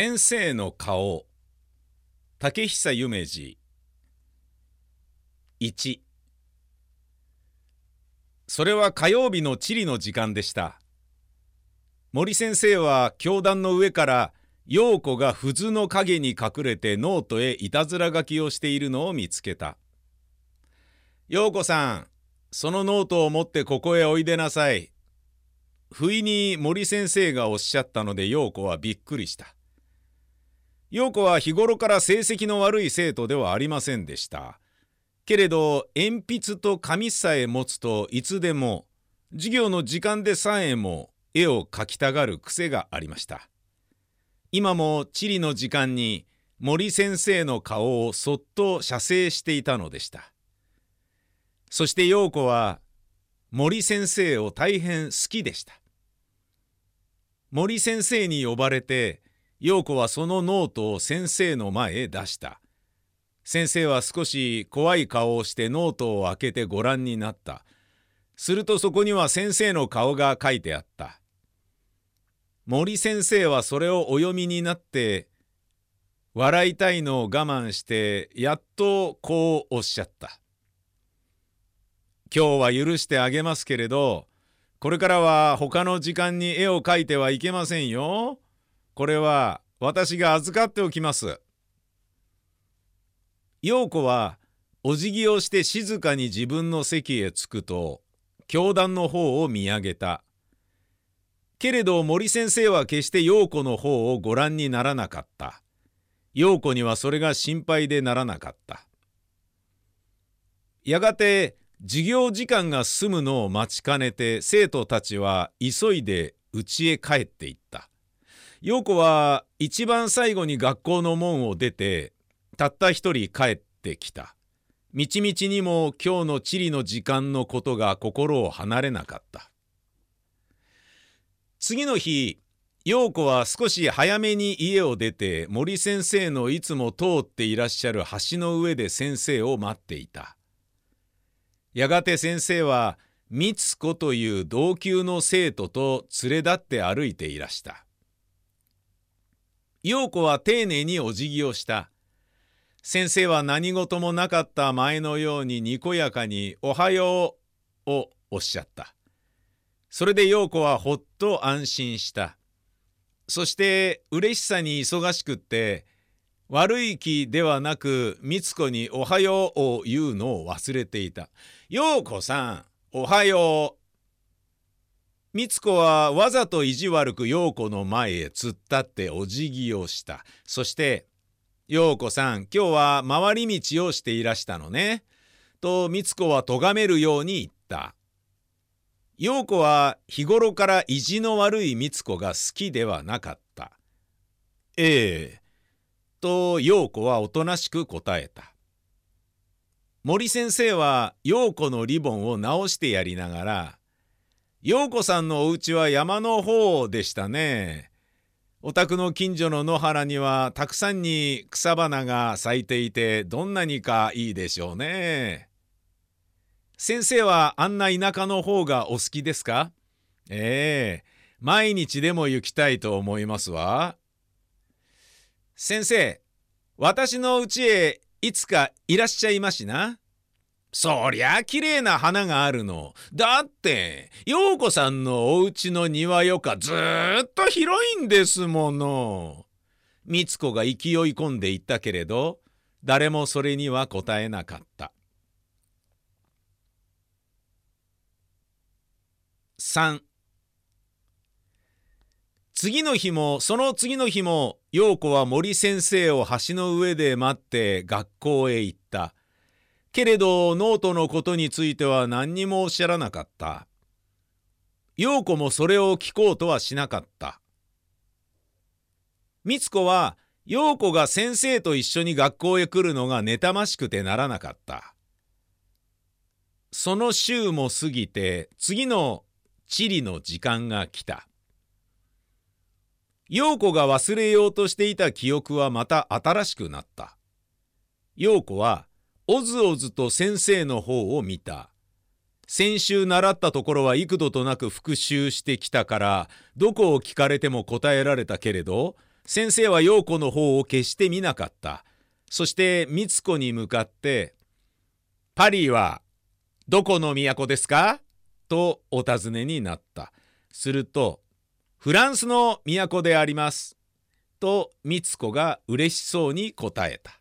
先生の顔竹久夢二。1それは火曜日の地理の時間でした。森先生は教壇の上から陽子が藤の影に隠れてノートへいたずら書きをしているのを見つけた。陽子さんそのノートを持ってここへおいでなさい。不意に森先生がおっしゃったので陽子はびっくりした。陽子は日頃から成績の悪い生徒ではありませんでした。けれど鉛筆と紙さえ持つといつでも授業の時間でさえも絵を描きたがる癖がありました。今も地理の時間に森先生の顔をそっと写生していたのでした。そして陽子は森先生を大変好きでした。森先生に呼ばれて陽子はそのノートを先生の前へ出した。先生は少し怖い顔をしてノートを開けてご覧になった。するとそこには先生の顔が書いてあった。森先生はそれをお読みになって笑いたいのを我慢してやっとこうおっしゃった「今日は許してあげますけれどこれからは他の時間に絵を描いてはいけませんよ。これは私が預かっておきます。陽子はお辞儀をして静かに自分の席へ着くと教団の方を見上げた。けれど森先生は決して陽子の方をご覧にならなかった。陽子にはそれが心配でならなかった。やがて授業時間が済むのを待ちかねて生徒たちは急いで家へ帰っていった。陽子は一番最後に学校の門を出てたった一人帰ってきた。みちみちにも今日の地理の時間のことが心を離れなかった。次の日、陽子は少し早めに家を出て森先生のいつも通っていらっしゃる橋の上で先生を待っていた。やがて先生は美津子という同級の生徒と連れ立って歩いていらした。陽子は丁寧にお辞儀をした。先生は何事もなかった前のようににこやかに「おはよう」をおっしゃった。それで陽子はほっと安心した。そして嬉しさに忙しくって悪い気ではなく美津子に「おはよう」を言うのを忘れていた。陽子さんおはよう美津子はわざと意地悪く陽子の前へ突っ立ってお辞儀をした。そして「陽子さん今日は回り道をしていらしたのね」と美津子は咎めるように言った。陽子は日頃から意地の悪い美津子が好きではなかった。ええ。と陽子はおとなしく答えた。森先生は陽子のリボンを直してやりながら陽子さんのお家は山の方でしたね。お宅の近所の野原にはたくさんに草花が咲いていてどんなにかいいでしょうね。先生はあんな田舎の方がお好きですか？ええ毎日でも行きたいと思いますわ。先生、私の家へいつかいらっしゃいましな。そりゃ綺麗な花があるの。だって、陽子さんのお家の庭よかずーっと広いんですもの。美津子が勢い込んでいったけれど、誰もそれには答えなかった。3次の日もその次の日も陽子は森先生を橋の上で待って学校へ行った。けれどノートのことについては何にもおっしゃらなかった。陽子もそれを聞こうとはしなかった。美津子は陽子が先生と一緒に学校へ来るのが妬ましくてならなかった。その週も過ぎて次の地理の時間が来た。陽子が忘れようとしていた記憶はまた新しくなった。陽子はおずおずと先生の方を見た。先週習ったところは幾度となく復習してきたからどこを聞かれても答えられたけれど先生は陽子の方を決して見なかったそして美津子に向かって「パリはどこの都ですか?」とお尋ねになったすると「フランスの都であります」と美津子が嬉しそうに答えた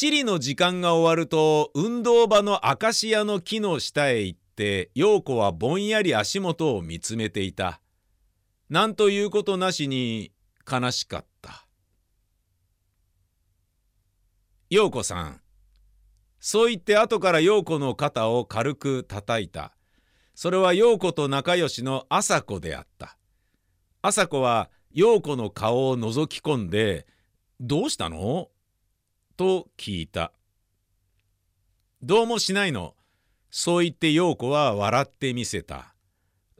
地理の時間が終わると運動場のアカシアの木の下へ行って陽子はぼんやり足元を見つめていた。何ということなしに悲しかった。陽子さん。そう言って後から陽子の肩を軽く叩いた。それは陽子と仲良しの朝子であった。朝子は陽子の顔を覗き込んで「どうしたの?」と聞いた。どうもしないの。そう言って陽子は笑ってみせた。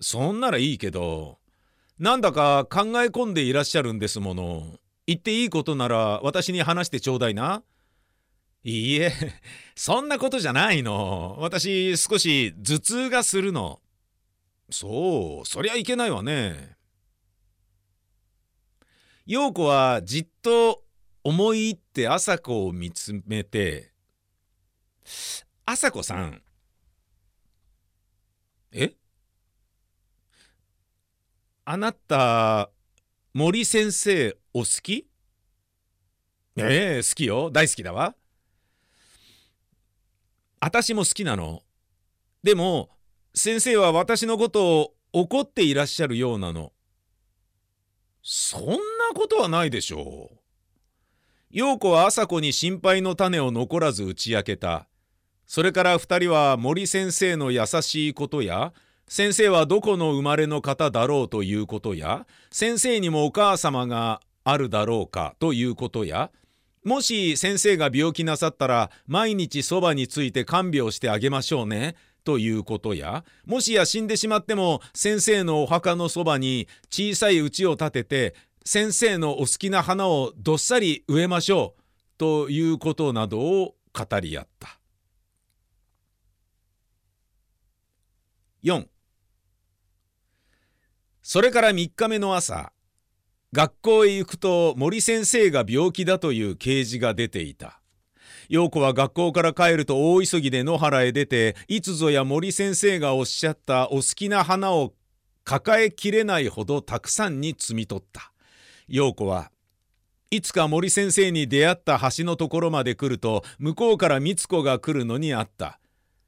そんならいいけど、なんだか考え込んでいらっしゃるんですもの。言っていいことなら私に話してちょうだいな。いいえ、そんなことじゃないの。私少し頭痛がするの。そう、そりゃいけないわね。陽子はじっと思い入って朝子を見つめて「朝子さんえ？あなた森先生お好き？え？え好きよ。大好きだわ。私も好きなの。でも先生は私のことを怒っていらっしゃるようなの。そんなことはないでしょう陽子は朝子に心配の種を残らず打ち明けた。それから2人は森先生の優しいことや先生はどこの生まれの方だろうということや先生にもお母様があるだろうかということやもし先生が病気なさったら毎日そばについて看病してあげましょうねということやもしや死んでしまっても先生のお墓のそばに小さい家を建てて先生のお好きな花をどっさり植えましょうということなどを語り合った。4それから3日目の朝学校へ行くと森先生が病気だという掲示が出ていた。陽子は学校から帰ると大急ぎで野原へ出ていつぞや森先生がおっしゃったお好きな花を抱えきれないほどたくさんに摘み取った。陽子はいつか森先生に出会った橋のところまで来ると向こうから美津子が来るのにあった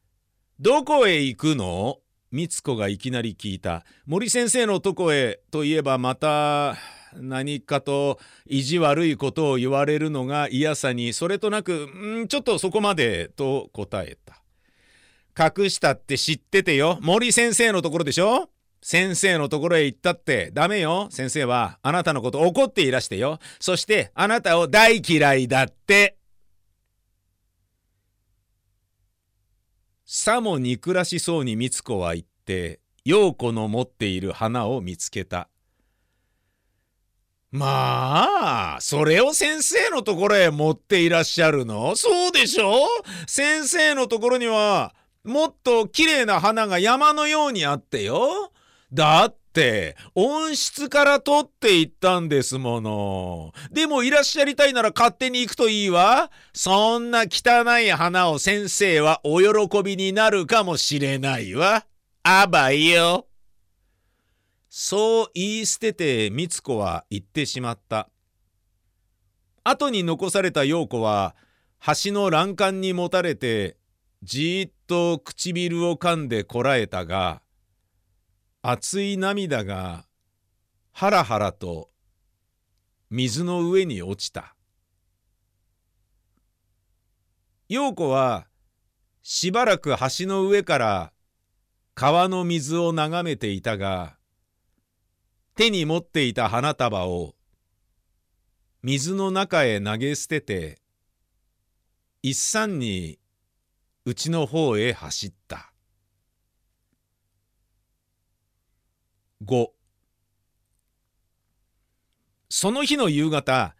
「どこへ行くの?」美津子がいきなり聞いた。森先生のとこへといえばまた何かと意地悪いことを言われるのが嫌さにそれとなく「んちょっとそこまで」と答えた。隠したって知っててよ。森先生のところでしょ？先生のところへ行ったってダメよ。先生はあなたのこと怒っていらしてよ。そしてあなたを大嫌いだって。さも憎らしそうに美津子は言って陽子の持っている花を見つけた。まあ、それを先生のところへ持っていらっしゃるの？そうでしょ？先生のところにはもっと綺麗な花が山のようにあってよ。だって温室から取っていったんですもの。でもいらっしゃりたいなら勝手に行くといいわ。そんな汚い花を先生はお喜びになるかもしれないわ。あばよ。そう言い捨てて美津子は言ってしまった。後に残された陽子は橋の欄干にもたれてじーっと唇を噛んでこらえたが熱い涙がハラハラと水の上に落ちた。陽子はしばらく橋の上から川の水を眺めていたが手に持っていた花束を水の中へ投げ捨てて一山にうちの方へ走った。5その日の夕方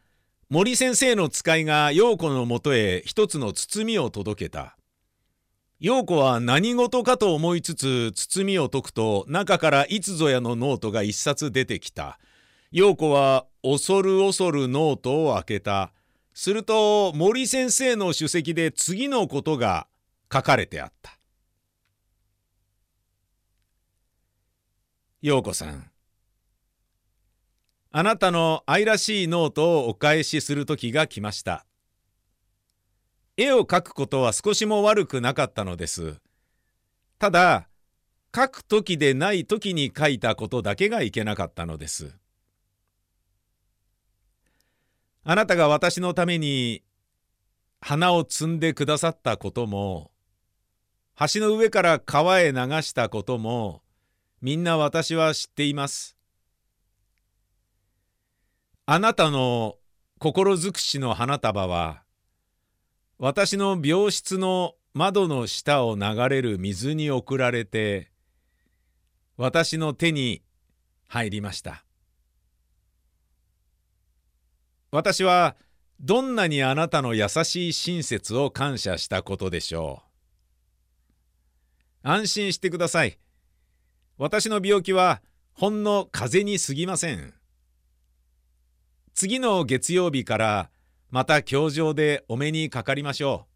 森先生の使いが陽子のもとへ一つの包みを届けた陽子は何事かと思いつつ包みを解くと中からいつぞやのノートが一冊出てきた陽子は恐る恐るノートを開けた。すると森先生の手跡で次のことが書かれてあった。陽子さん。あなたの愛らしいノートをお返しする時が来ました。絵を描くことは少しも悪くなかったのです。ただ、書く時でない時に書いたことだけがいけなかったのです。あなたが私のために花を摘んでくださったことも、橋の上から川へ流したことも、みんな私は知っています。あなたの心尽くしの花束は、私の病室の窓の下を流れる水に送られて、私の手に入りました。私はどんなにあなたの優しい親切を感謝したことでしょう。安心してください。私の病気はほんの風に過ぎません。次の月曜日からまた教場でお目にかかりましょ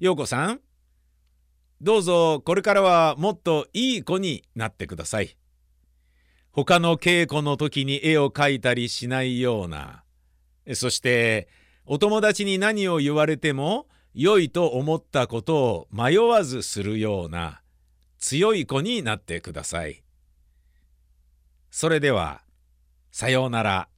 う。陽子さん、どうぞこれからはもっといい子になってください。他の稽古の時に絵を描いたりしないような、そしてお友達に何を言われても良いと思ったことを迷わずするような、強い子になってください。それでは、さようなら。